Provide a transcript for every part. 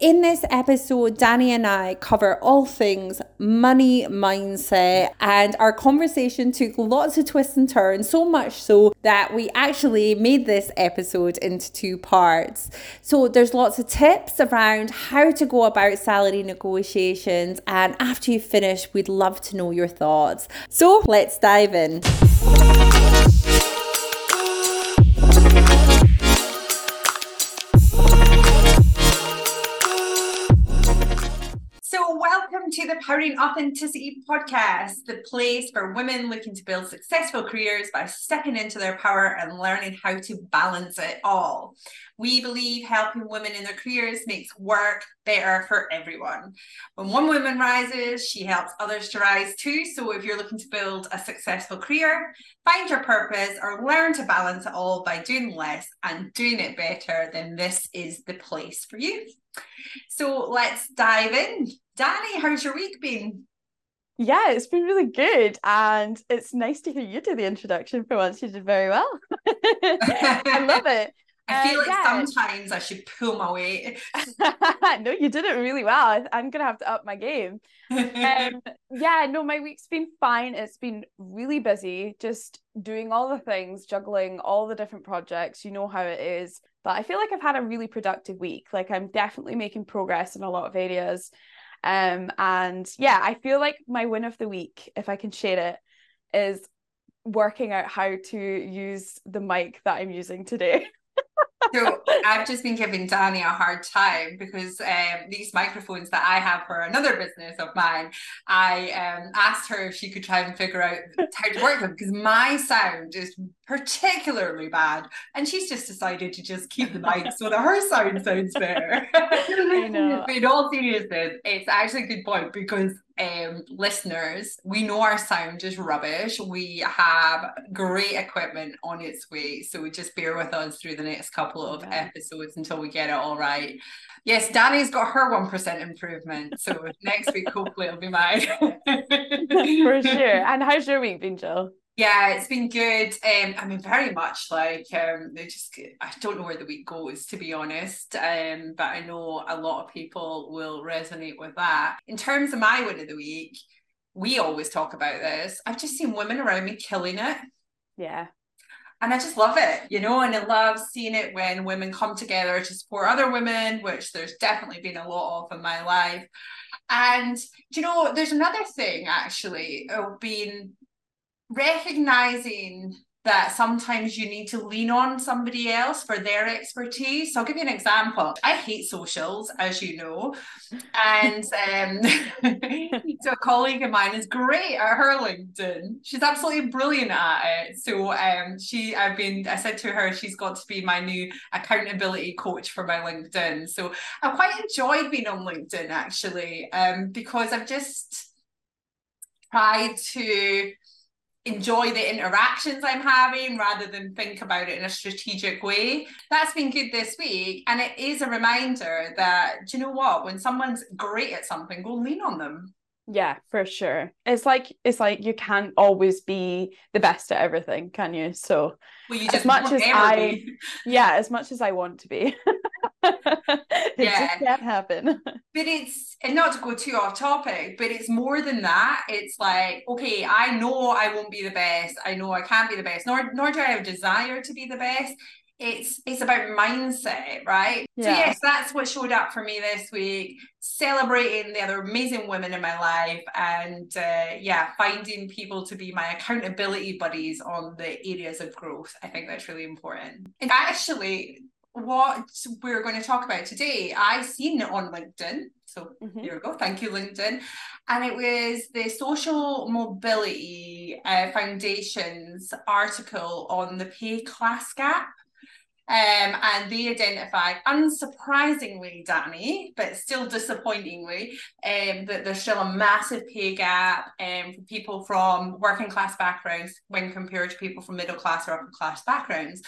In this episode, Dani and I cover all things money mindset, and our conversation took lots of twists and turns, so much so that we actually made this episode into two parts. So, there's lots of tips around how to go about salary negotiations, and after you finish, we'd love to know your thoughts. So, let's dive in. Welcome to the Powering Authenticity podcast, the place for women looking to build successful careers by stepping into their power and learning how to balance it all. We believe helping women in their careers makes work better for everyone. When one woman rises, she helps others to rise too. So if you're looking to build a successful career, find your purpose, or learn to balance it all by doing less and doing it better, then this is the place for you. So let's dive in. Dani, how's your week been? Yeah, it's been really good. And it's nice to hear you do the introduction for once. You did very well. I love it. I feel uh, like yeah. sometimes I should pull my weight. no, you did it really well. I'm gonna have to up my game. um, yeah, no, my week's been fine. It's been really busy, just doing all the things, juggling all the different projects. You know how it is. But I feel like I've had a really productive week. Like I'm definitely making progress in a lot of areas. Um, and yeah, I feel like my win of the week, if I can share it, is working out how to use the mic that I'm using today. so I've just been giving Dani a hard time because um, these microphones that I have for another business of mine, I um, asked her if she could try and figure out how to work them because my sound is particularly bad, and she's just decided to just keep the mic so that her sound sounds better. I know. but in all seriousness, it's actually a good point because um, listeners, we know our sound is rubbish. We have great equipment on its way. So just bear with us through the next couple of yeah. episodes until we get it all right. Yes, Dani's got her 1% improvement. So next week, hopefully, it'll be mine. For sure. And how's your week been, Jill? Yeah, it's been good. Um, I mean, very much like um, they just I don't know where the week goes to be honest. Um, but I know a lot of people will resonate with that. In terms of my win of the week, we always talk about this. I've just seen women around me killing it. Yeah. And I just love it, you know, and I love seeing it when women come together to support other women, which there's definitely been a lot of in my life. And you know, there's another thing actually of being recognizing that sometimes you need to lean on somebody else for their expertise. So I'll give you an example. I hate socials, as you know. And um, so a colleague of mine is great at her LinkedIn. She's absolutely brilliant at it. So um, she, I've been, I said to her, she's got to be my new accountability coach for my LinkedIn. So I quite enjoyed being on LinkedIn actually, um, because I've just tried to enjoy the interactions I'm having rather than think about it in a strategic way. That's been good this week. And it is a reminder that, do you know what? When someone's great at something, go lean on them. Yeah, for sure. It's like it's like you can't always be the best at everything, can you? So well, you as much as I be. yeah, as much as I want to be. it yeah. just can't happen. But it's and not to go too off topic, but it's more than that. It's like, okay, I know I won't be the best. I know I can't be the best, nor nor do I have a desire to be the best. It's it's about mindset, right? Yeah. So yes, that's what showed up for me this week. Celebrating the other amazing women in my life, and uh, yeah, finding people to be my accountability buddies on the areas of growth. I think that's really important. And actually, what we're going to talk about today, I seen it on LinkedIn. So mm-hmm. here we go. Thank you, LinkedIn. And it was the Social Mobility uh, Foundation's article on the pay class gap. Um, and they identified, unsurprisingly, Dani, but still disappointingly, um, that there's still a massive pay gap um, for people from working class backgrounds when compared to people from middle class or upper class backgrounds.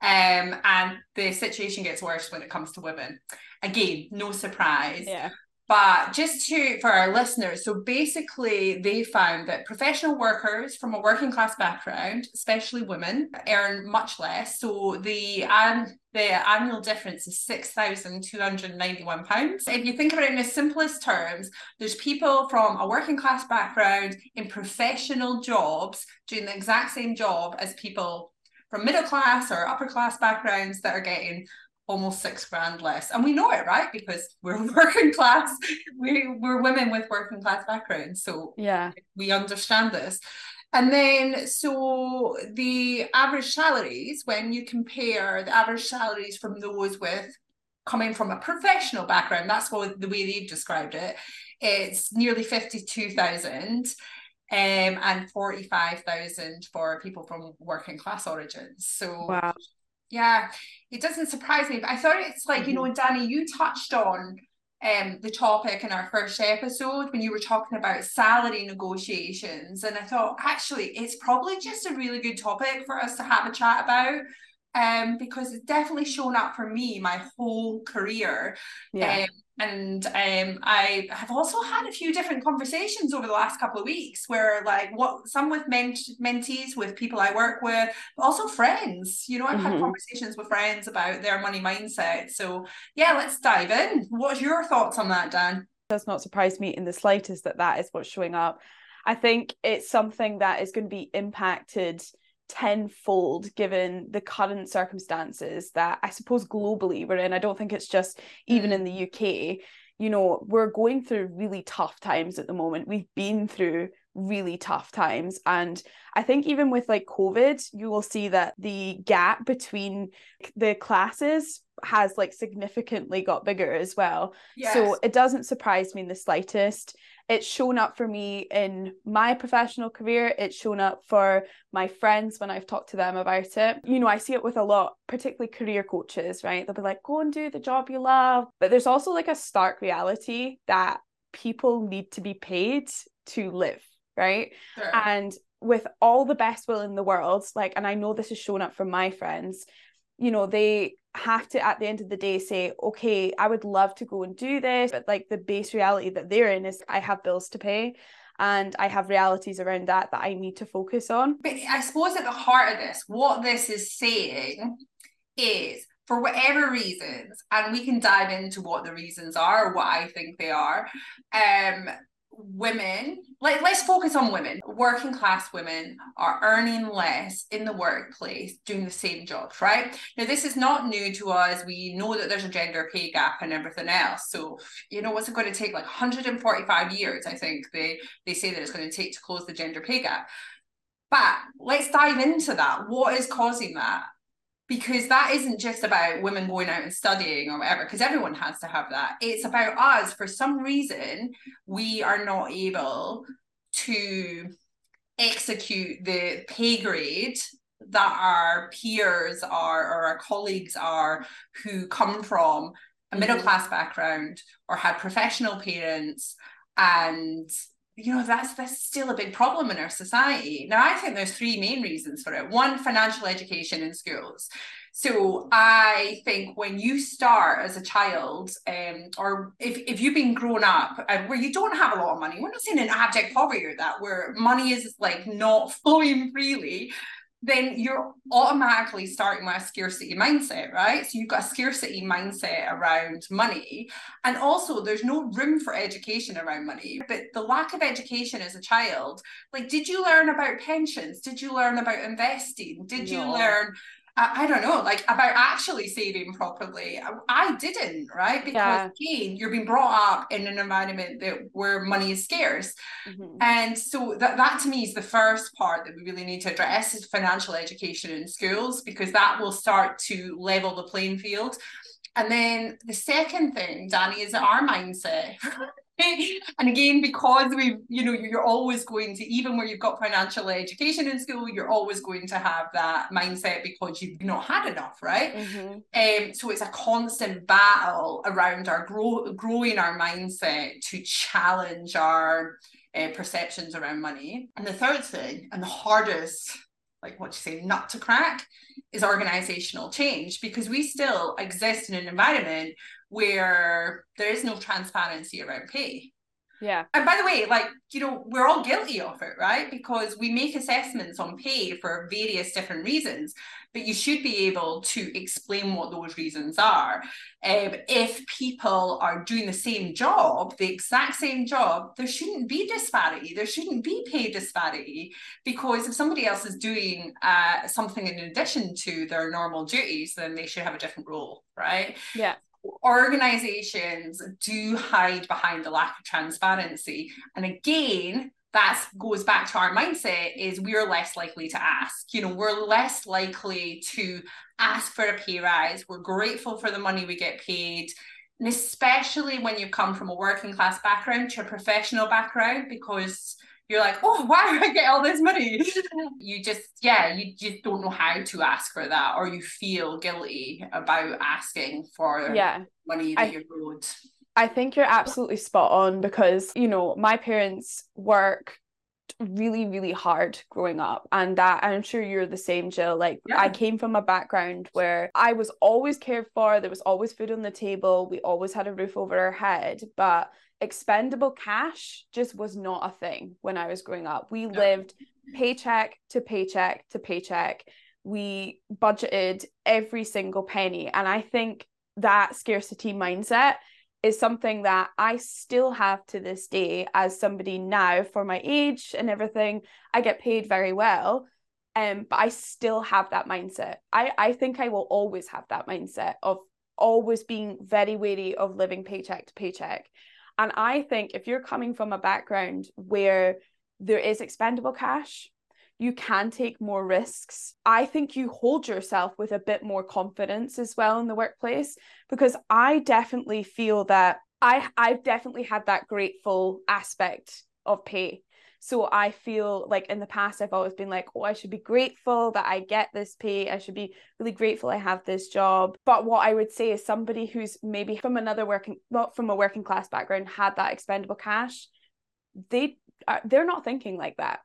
Um, and the situation gets worse when it comes to women. Again, no surprise. Yeah. But just to for our listeners, so basically they found that professional workers from a working class background, especially women, earn much less. So the um, the annual difference is six thousand two hundred ninety one pounds. If you think about it in the simplest terms, there's people from a working class background in professional jobs doing the exact same job as people from middle class or upper class backgrounds that are getting almost six grand less. And we know it, right? Because we're working class, we, we're women with working class backgrounds. So yeah, we understand this. And then, so the average salaries, when you compare the average salaries from those with coming from a professional background, that's what the way they've described it, it's nearly 52,000 um, and 45,000 for people from working class origins. So wow. Yeah, it doesn't surprise me. But I thought it's like, you know, mm-hmm. Dani, you touched on um the topic in our first episode when you were talking about salary negotiations. And I thought actually it's probably just a really good topic for us to have a chat about. Um, because it's definitely shown up for me my whole career. Yeah. Um, and um, I have also had a few different conversations over the last couple of weeks where like what some with ment- mentees with people I work with but also friends. You know I've mm-hmm. had conversations with friends about their money mindset. So yeah let's dive in. What's your thoughts on that Dan? It does not surprise me in the slightest that that is what's showing up. I think it's something that is going to be impacted tenfold given the current circumstances that I suppose globally we're in. I don't think it's just even mm. in the UK. You know, we're going through really tough times at the moment. We've been through really tough times. And I think even with like COVID, you will see that the gap between the classes has like significantly got bigger as well. Yes. So it doesn't surprise me in the slightest it's shown up for me in my professional career. It's shown up for my friends when i've talked to them about it. You know i see it with a lot particularly career coaches right? They'll be like go and do the job you love. But there's also like a stark reality that people need to be paid to live right? Sure. and with all the best will in the world like and i know this has shown up from my friends you know they have to at the end of the day say okay i would love to go and do this but like the base reality that they're in is i have bills to pay and i have realities around that that i need to focus on. But i suppose at the heart of this what this is saying is for whatever reasons and we can dive into what the reasons are or what i think they are um women like let's focus on women. Working class women are earning less in the workplace doing the same jobs right? Now this is not new to us. We know that there's a gender pay gap and everything else. So you know what's it going to take? Like 145 years i think they they say that it's going to take to close the gender pay gap. But let's dive into that. What is causing that because that isn't just about women going out and studying or whatever because everyone has to have that it's about us for some reason we are not able to execute the pay grade that our peers are or our colleagues are who come from a middle mm-hmm. class background or had professional parents and you know that's that's still a big problem in our society. Now i think there's three main reasons for it. One financial education in schools. So i think when you start as a child um, or if, if you've been grown up uh, where you don't have a lot of money we're not saying in abject poverty or that where money is like not flowing freely then you're automatically starting with a scarcity mindset, right? So you've got a scarcity mindset around money. And also, there's no room for education around money. But the lack of education as a child, like, did you learn about pensions? Did you learn about investing? Did no. you learn I, don't know, like about actually saving properly. I, I didn't, right? Because yeah. again, you're being brought up in an environment that where money is scarce. Mm-hmm. And so that, that to me is the first part that we really need to address is financial education in schools, because that will start to level the playing field. And then the second thing, Dani, is our mindset. and again, because we, you know, you're always going to, even where you've got financial education in school, you're always going to have that mindset because you've not had enough, right? Mm-hmm. Um, so it's a constant battle around our grow, growing our mindset to challenge our uh, perceptions around money. And the third thing, and the hardest like what you say nut to crack is organizational change because we still exist in an environment where there is no transparency around pay yeah. And by the way, like, you know, we're all guilty of it, right? Because we make assessments on pay for various different reasons, but you should be able to explain what those reasons are. Um, if people are doing the same job, the exact same job, there shouldn't be disparity. There shouldn't be pay disparity because if somebody else is doing uh, something in addition to their normal duties, then they should have a different role, right? Yeah organizations do hide behind the lack of transparency. And again, that goes back to our mindset is we're less likely to ask. You know, we're less likely to ask for a pay rise. We're grateful for the money we get paid. And especially when you come from a working class background to a professional background, because you're like, oh, why do I get all this money? you just, yeah, you just don't know how to ask for that, or you feel guilty about asking for yeah. money that I, you're owed. I think you're absolutely spot on because, you know, my parents work really really hard growing up and that i'm sure you're the same jill like yeah. i came from a background where i was always cared for there was always food on the table we always had a roof over our head but expendable cash just was not a thing when i was growing up we no. lived paycheck to paycheck to paycheck we budgeted every single penny and i think that scarcity mindset is something that I still have to this day as somebody now for my age and everything. I get paid very well. Um, but I still have that mindset. I, I think I will always have that mindset of always being very wary of living paycheck to paycheck. And I think if you're coming from a background where there is expendable cash, you can take more risks. I think you hold yourself with a bit more confidence as well in the workplace because I definitely feel that I I've definitely had that grateful aspect of pay. So I feel like in the past I've always been like, oh, I should be grateful that I get this pay. I should be really grateful I have this job. But what I would say is somebody who's maybe from another working not from a working class background had that expendable cash, they uh, they're not thinking like that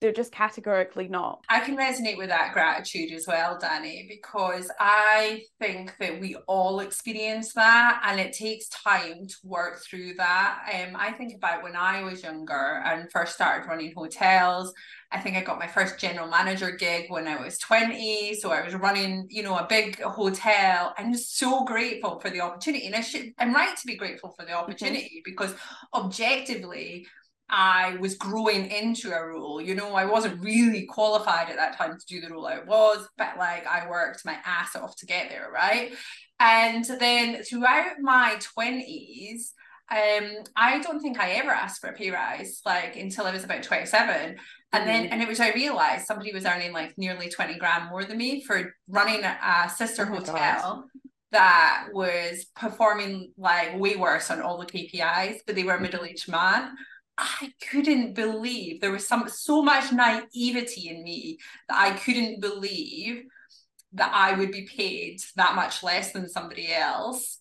they're just categorically not. I can resonate with that gratitude as well, Dani, because I think that we all experience that and it takes time to work through that. Um, I think about when I was younger and first started running hotels. I think I got my first general manager gig when I was 20. So I was running, you know, a big hotel. I'm just so grateful for the opportunity. And I should I'm right to be grateful for the mm-hmm. opportunity mm-hmm. because objectively I was growing into a role. You know, I wasn't really qualified at that time to do the role I was, but like I worked my ass off to get there, right? And then throughout my 20s, um, I don't think I ever asked for a pay rise like until I was about 27. And mm-hmm. then and it was I realized somebody was earning like nearly 20 grand more than me for running a sister oh hotel. That was performing like way worse on all the KPIs, but they were a mm-hmm. middle-aged man. I couldn't believe there was some so much naivety in me that I couldn't believe that I would be paid that much less than somebody else.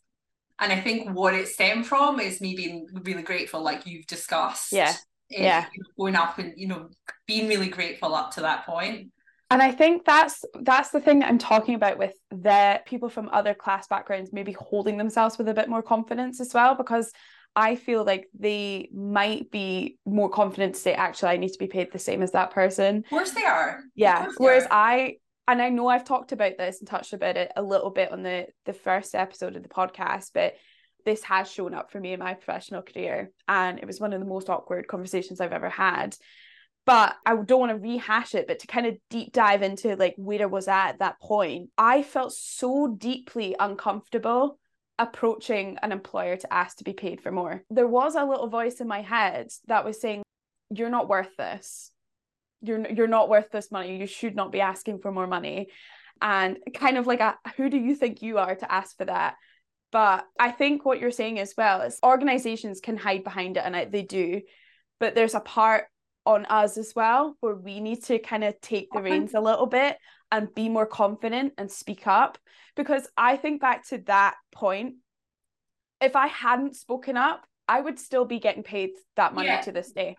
And I think what it stemmed from is me being really grateful, like you've discussed. Yeah. Eh, yeah. Going up and, you know, being really grateful up to that point. And I think that's that's the thing that I'm talking about with the people from other class backgrounds maybe holding themselves with a bit more confidence as well, because I feel like they might be more confident to say, actually, I need to be paid the same as that person. Of course they are. Yeah. Whereas are. I, and I know I've talked about this and touched about it a little bit on the the first episode of the podcast, but this has shown up for me in my professional career, and it was one of the most awkward conversations I've ever had. But I don't want to rehash it, but to kind of deep dive into like where I was at at that point, I felt so deeply uncomfortable approaching an employer to ask to be paid for more. There was a little voice in my head that was saying, You're not worth this. You're you're not worth this money. You should not be asking for more money. And kind of like a who do you think you are to ask for that? But I think what you're saying as well is organizations can hide behind it and they do. But there's a part on us as well where we need to kind of take the reins a little bit and be more confident and speak up because I think back to that point if I hadn't spoken up I would still be getting paid that money yeah. to this day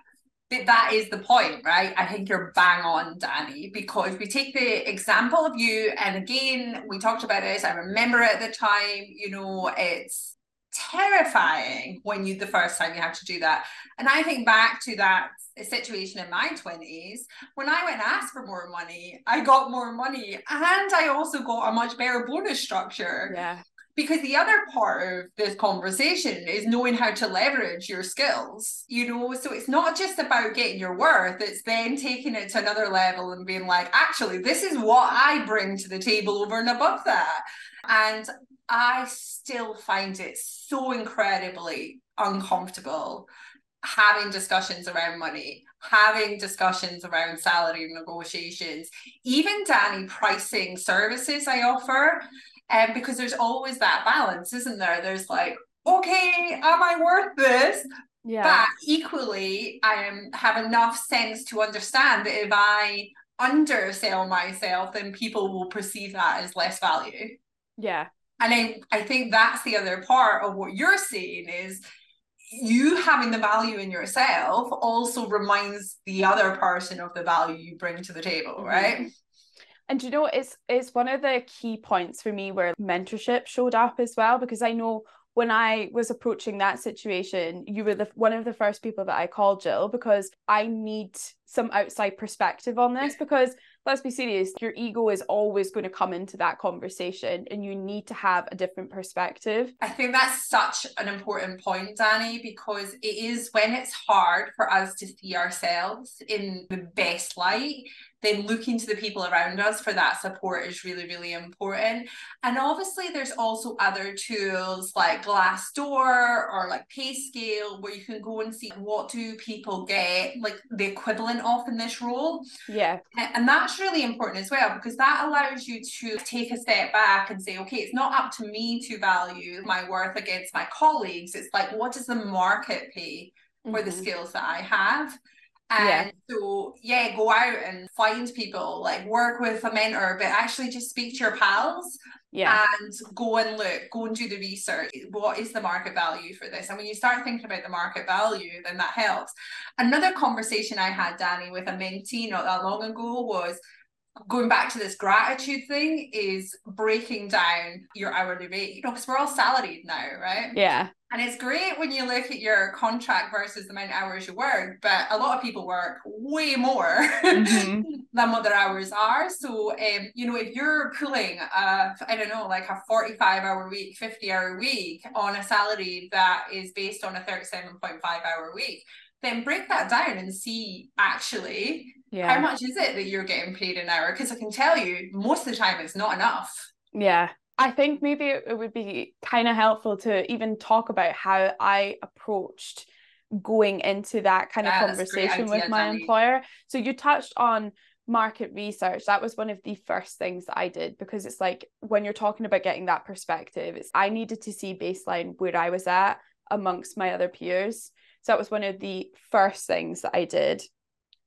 that is the point, right? I think you're bang on, Dani, because we take the example of you, and again, we talked about this. I remember at the time, you know, it's terrifying when you the first time you have to do that. And I think back to that situation in my 20s when I went and asked for more money, I got more money and I also got a much better bonus structure. Yeah. Because the other part of this conversation is knowing how to leverage your skills, you know. So it's not just about getting your worth, it's then taking it to another level and being like, actually, this is what I bring to the table over and above that. And I still find it so incredibly uncomfortable having discussions around money, having discussions around salary negotiations, even Dani pricing services I offer. And um, because there's always that balance, isn't there? There's like, okay, am I worth this? Yeah. But equally, I am have enough sense to understand that if I undersell myself, then people will perceive that as less value. Yeah. And I, I think that's the other part of what you're saying is you having the value in yourself also reminds the other person of the value you bring to the table, mm-hmm. right? And you know, it's it's one of the key points for me where mentorship showed up as well, because I know when I was approaching that situation, you were the one of the first people that I called, Jill, because I need some outside perspective on this. Because let's be serious, your ego is always going to come into that conversation and you need to have a different perspective. I think that's such an important point, Dani, because it is when it's hard for us to see ourselves in the best light then looking to the people around us for that support is really, really important. And obviously, there's also other tools like Glassdoor or like PayScale where you can go and see what do people get, like the equivalent of in this role. Yeah. And that's really important as well because that allows you to take a step back and say, okay, it's not up to me to value my worth against my colleagues. It's like, what does the market pay for mm-hmm. the skills that I have? And yeah. so, yeah, go out and find people, like work with a mentor, but actually just speak to your pals. Yeah. And go and look, go and do the research. What is the market value for this? And when you start thinking about the market value, then that helps. Another conversation I had, Dani, with a mentee not that long ago was going back to this gratitude thing is breaking down your hourly rate, you know, because we're all salaried now, right? Yeah. And it's great when you look at your contract versus the amount of hours you work, but a lot of people work way more mm-hmm. than what their hours are. So, um, you know, if you're pulling, a, I don't know, like a 45 hour week, 50 hour week on a salary that is based on a 37.5 hour week, then break that down and see actually yeah. how much is it that you're getting paid an hour? Because I can tell you, most of the time it's not enough. Yeah. I think maybe it would be kind of helpful to even talk about how I approached going into that kind of yeah, conversation with my Dani. employer. So you touched on market research that was one of the first things that i did because it's like when you're talking about getting that perspective it's i needed to see baseline where i was at amongst my other peers so that was one of the first things that i did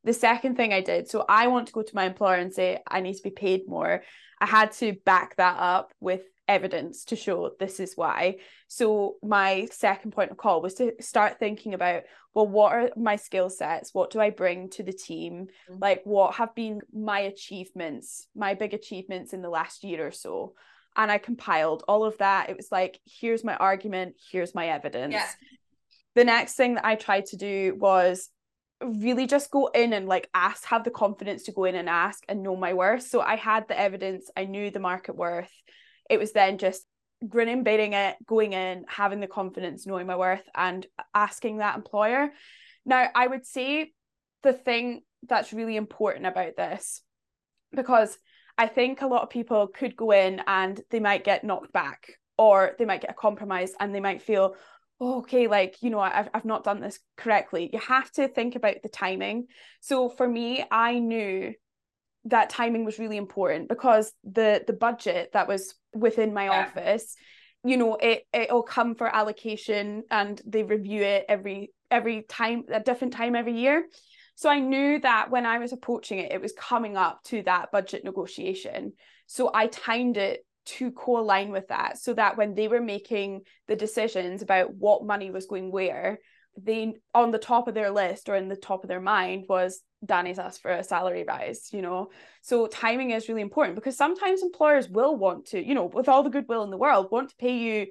the second thing I did, so I want to go to my employer and say, I need to be paid more. I had to back that up with evidence to show this is why. So my second point of call was to start thinking about, well, what are my skill sets? What do I bring to the team? Mm-hmm. Like what have been my achievements, my big achievements in the last year or so? And I compiled all of that. It was like, here's my argument, here's my evidence. Yeah. The next thing that I tried to do was really just go in and like ask have the confidence to go in and ask and know my worth. So i had the evidence i knew the market worth. It was then just grinning beating it going in having the confidence knowing my worth and asking that employer. Now i would say the thing that's really important about this because i think a lot of people could go in and they might get knocked back or they might get a compromise and they might feel oh, okay, like, you know, I've, I've not done this correctly. You have to think about the timing. So for me, I knew that timing was really important because the the budget that was within my yeah. office you know it it'll come for allocation and they review it every every time a different time every year so i knew that when i was approaching it it was coming up to that budget negotiation so i timed it to co-align with that so that when they were making the decisions about what money was going where they on the top of their list or in the top of their mind was Dani's asked for a salary rise, you know. So timing is really important because sometimes employers will want to, you know, with all the goodwill in the world, want to pay you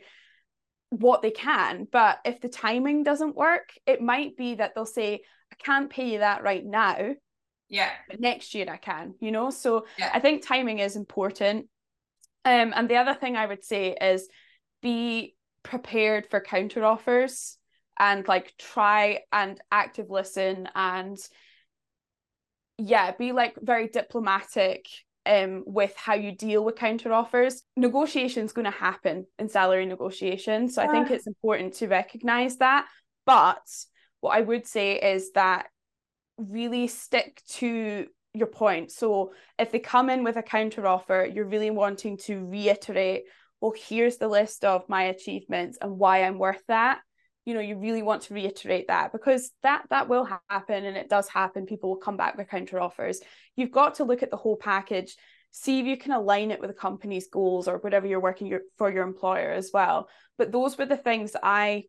what they can. But if the timing doesn't work, it might be that they'll say, I can't pay you that right now. Yeah. But next year I can, you know. So yeah. I think timing is important. Um, and the other thing I would say is be prepared for counter offers and like try and active listen and yeah be like very diplomatic um with how you deal with counter offers. Negotiation is going to happen in salary negotiations so i think it's important to recognize that. But what i would say is that really stick to your point. So if they come in with a counter offer you're really wanting to reiterate well here's the list of my achievements and why i'm worth that. You know you really want to reiterate that because that that will happen and it does happen. People will come back with counter offers you've got to look at the whole package see if you can align it with the company's goals or whatever you're working your, for your employer as well. But those were the things i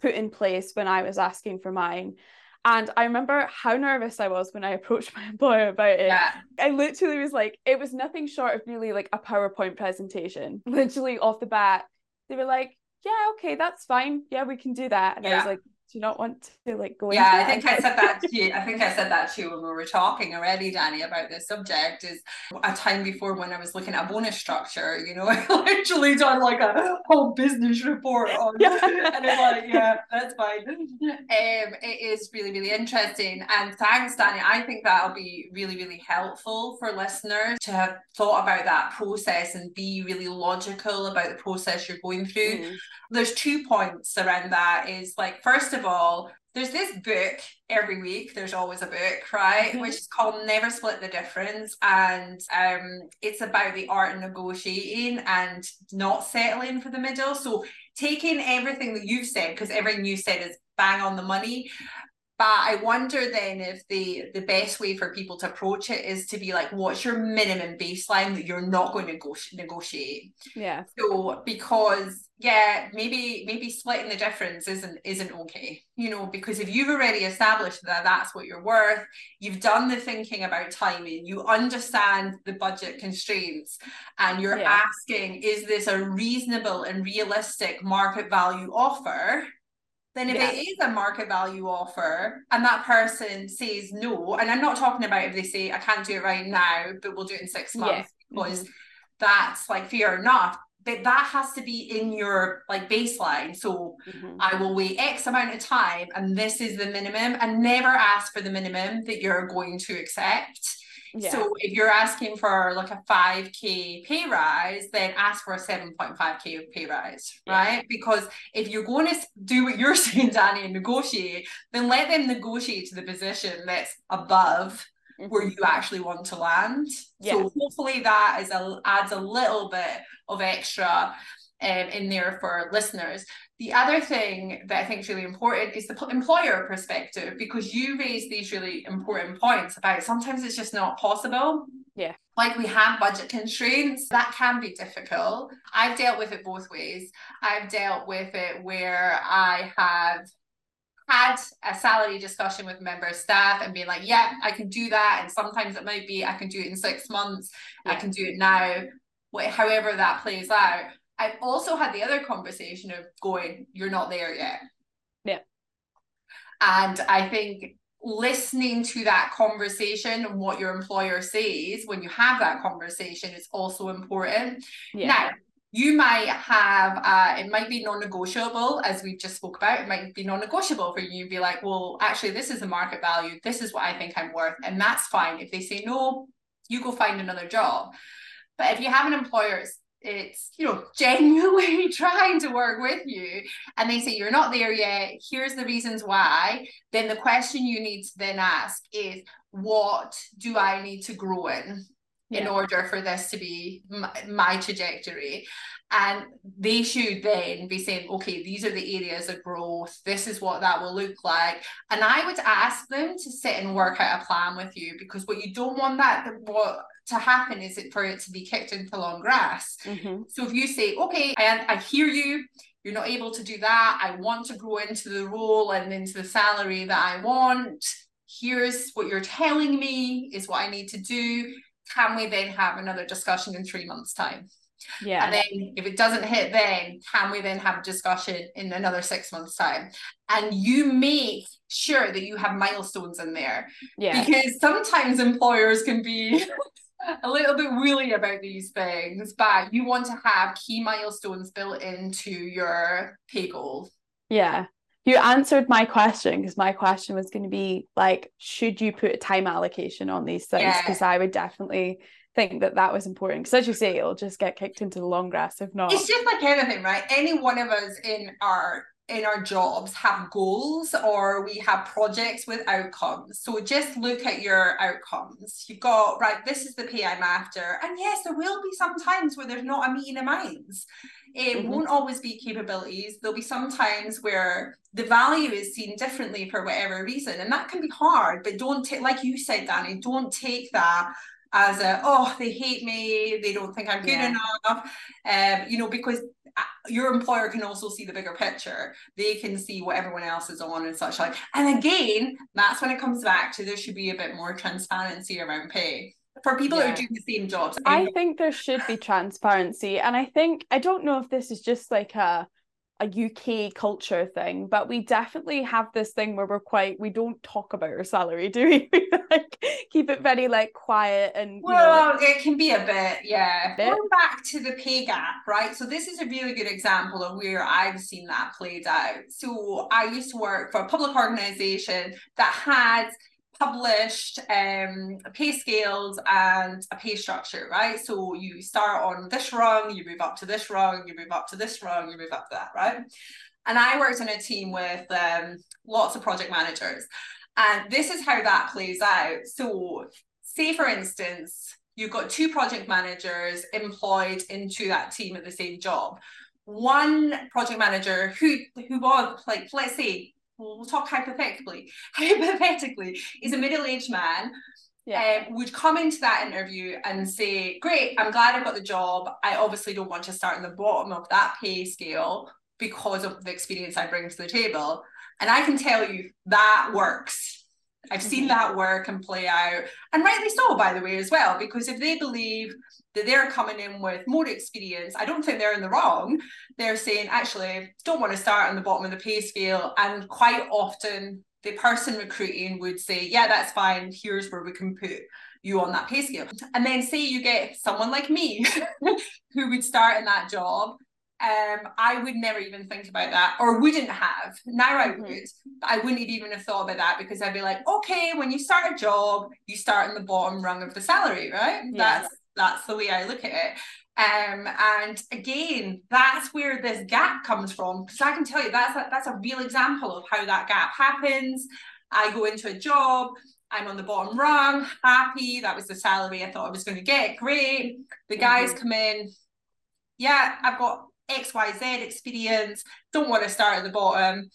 put in place when i was asking for mine and I remember how nervous I was when I approached my employer about it. Yeah. I literally was like, it was nothing short of really like a PowerPoint presentation. Literally off the bat, they were like, yeah, okay, that's fine. Yeah, we can do that. And yeah. I was like, do you not want to like go yeah i think i said that to you i think i said that to you when we were talking already dani about this subject is a time before when i was looking at bonus structure you know i literally done like a whole business report on yeah. and it's like yeah that's fine um it is really really interesting and thanks dani i think that'll be really really helpful for listeners to have thought about that process and be really logical about the process you're going through mm. there's two points around that is like first of of all, there's this book every week there's always a book right mm-hmm. which is called never split the difference and um it's about the art of negotiating and not settling for the middle so taking everything that you've said because everything you said is bang on the money but I wonder then if the the best way for people to approach it is to be like, what's your minimum baseline that you're not going to go- negotiate? Yeah. So because yeah, maybe maybe splitting the difference isn't isn't okay, you know, because if you've already established that that's what you're worth, you've done the thinking about timing, you understand the budget constraints, and you're yeah. asking, is this a reasonable and realistic market value offer? Then if yeah. it is a market value offer and that person says no, and I'm not talking about if they say I can't do it right now, but we'll do it in six months yeah. because mm-hmm. that's like fair enough. But that has to be in your like baseline. So mm-hmm. I will wait X amount of time and this is the minimum and never ask for the minimum that you're going to accept yeah. So if you're asking for like a 5k pay rise, then ask for a 7.5k pay rise, right? Yeah. Because if you're going to do what you're saying, Dani, and negotiate, then let them negotiate to the position that's above mm-hmm. where you actually want to land. Yeah. So hopefully that is a adds a little bit of extra um, in there for listeners. The other thing that I think is really important is the employer perspective because you raise these really important points about sometimes it's just not possible. Yeah. Like we have budget constraints, that can be difficult. I've dealt with it both ways. I've dealt with it where I have had a salary discussion with member staff and being like, yeah, I can do that. And sometimes it might be I can do it in six months, yeah. I can do it now, however that plays out. I've also had the other conversation of going, you're not there yet. Yeah. And I think listening to that conversation and what your employer says when you have that conversation is also important. Yeah. Now, you might have uh, it might be non-negotiable as we just spoke about it might be non-negotiable for you be like well actually this is the market value this is what i think i'm worth and that's fine if they say no you go find another job but if you have an employer it's you know genuinely trying to work with you. And they say you're not there yet. Here's the reasons why. Then the question you need to then ask is what do i need to grow in yeah. in order for this to be my, my trajectory? And they should then be saying okay these are the areas of growth. This is what that will look like. And i would ask them to sit and work out a plan with you because what you don't want that what to happen is it for it to be kicked into long grass. Mm-hmm. So if you say, okay, I, I hear you, you're not able to do that. I want to grow into the role and into the salary that I want. Here's what you're telling me is what I need to do. Can we then have another discussion in three months' time? Yeah. And then if it doesn't hit then, can we then have a discussion in another six months' time? And you make sure that you have milestones in there. Yeah. Because sometimes employers can be a little bit woolly about these things, but you want to have key milestones built into your pay goal. Yeah. You answered my question because my question was going to be like, should you put a time allocation on these things? Because yeah. I would definitely think that that was important because as you say it'll just get kicked into the long grass if not it's just like anything right any one of us in our in our jobs have goals or we have projects with outcomes. So just look at your outcomes. You've got right this is the pay i'm after. And yes there will be some times where there's not a meeting of minds. It mm-hmm. won't always be capabilities. There'll be some times where the value is seen differently for whatever reason and that can be hard but don't take like you said dani don't take that as a oh they hate me they don't think i'm good yeah. enough um you know because your employer can also see the bigger picture. They can see what everyone else is on and such like. And again that's when it comes back to there should be a bit more transparency around pay for people yeah. who are doing the same jobs. I think there should be transparency. And i think i don't know if this is just like a a UK culture thing, but we definitely have this thing where we're quite we don't talk about our salary, do we? like keep it very like quiet and well, know, it can be a bit, yeah. Bit. Going back to the pay gap, right? So this is a really good example of where I've seen that played out. So I used to work for a public organization that had published um, pay scales and a pay structure, right? So you start on this rung, you move up to this rung, you move up to this rung, you move up to that, right? And I worked in a team with um, lots of project managers. And this is how that plays out. So, say for instance, you've got two project managers employed into that team at the same job. One project manager who who was like, let's say we'll talk hypothetically, hypothetically, is a middle-aged man yeah. Um, would come into that interview and say, Great, I'm glad I got the job. I obviously don't want to start in the bottom of that pay scale because of the experience I bring to the table. And I can tell you that works. I've seen mm-hmm. that work and play out. And rightly so, by the way, as well, because if they believe that they're coming in with more experience. I don't think they're in the wrong. They're saying, actually, don't want to start on the bottom of the pay scale. And quite often, the person recruiting would say, yeah, that's fine. Here's where we can put you on that pay scale. And then say you get someone like me who would start in that job. Um, I would never even think about that or wouldn't have. Now I mm-hmm. would. I wouldn't even have thought about that because I'd be like, okay, when you start a job, you start in the bottom rung of the salary, right? Yeah. That's that's the way I look at it. Um, and again, that's where this gap comes from. Because I can tell you that's a, that's a real example of how that gap happens. I go into a job, I'm on the bottom rung, happy. That was the salary I thought I was going to get. Great. The guys mm-hmm. come in. Yeah, I've got XYZ experience. Don't want to start at the bottom.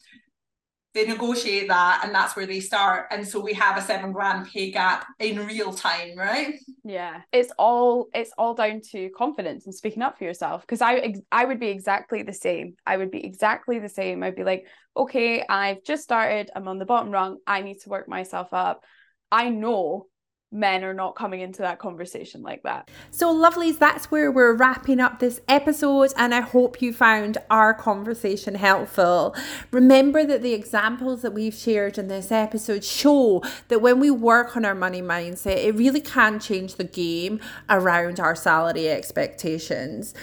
They negotiate that and that's where they start. And so we have a seven grand pay gap in real time right? Yeah it's all it's all down to confidence and speaking up for yourself. Because i i would be exactly the same. I would be exactly the same. I'd be like okay i've just started. I'm on the bottom rung. I need to work myself up. I know men are not coming into that conversation like that. So, lovelies, that's where we're wrapping up this episode, and I hope you found our conversation helpful. Remember that the examples that we've shared in this episode show that when we work on our money mindset, it really can change the game around our salary expectations.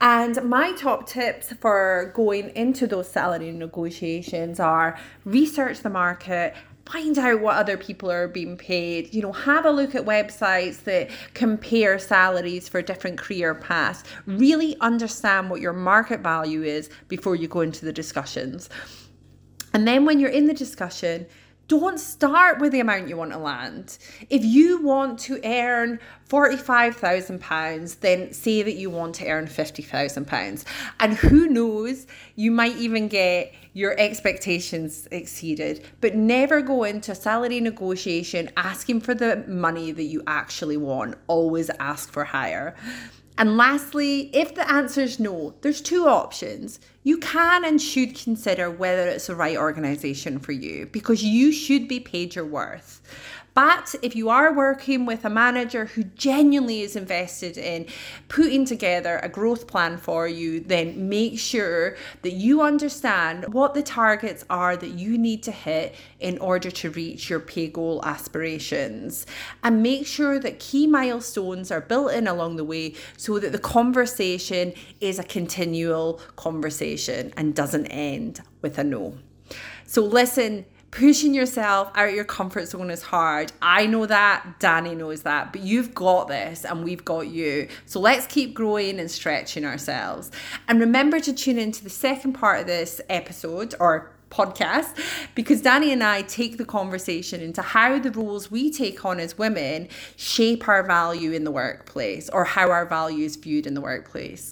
And my top tips for going into those salary negotiations are research the market find out what other people are being paid. You know have a look at websites that compare salaries for different career paths. Really understand what your market value is before you go into the discussions. And then when you're in the discussion don't start with the amount you want to land. If you want to earn £45,000, then say that you want to earn £50,000. And who knows, you might even get your expectations exceeded. But never go into a salary negotiation asking for the money that you actually want. Always ask for higher. And lastly, if the answer is no, there's two options. you can and should consider whether it's the right organization for you because you should be paid your worth. But if you are working with a manager who genuinely is invested in putting together a growth plan for you, then make sure that you understand what the targets are that you need to hit in order to reach your pay goal aspirations. And make sure that key milestones are built in along the way so that the conversation is a continual conversation and doesn't end with a no. So, listen pushing yourself out of your comfort zone is hard. I know that, Dani knows that, but you've got this and we've got you. So let's keep growing and stretching ourselves. And remember to tune into the second part of this episode or podcast because Dani and I take the conversation into how the roles we take on as women shape our value in the workplace or how our value is viewed in the workplace.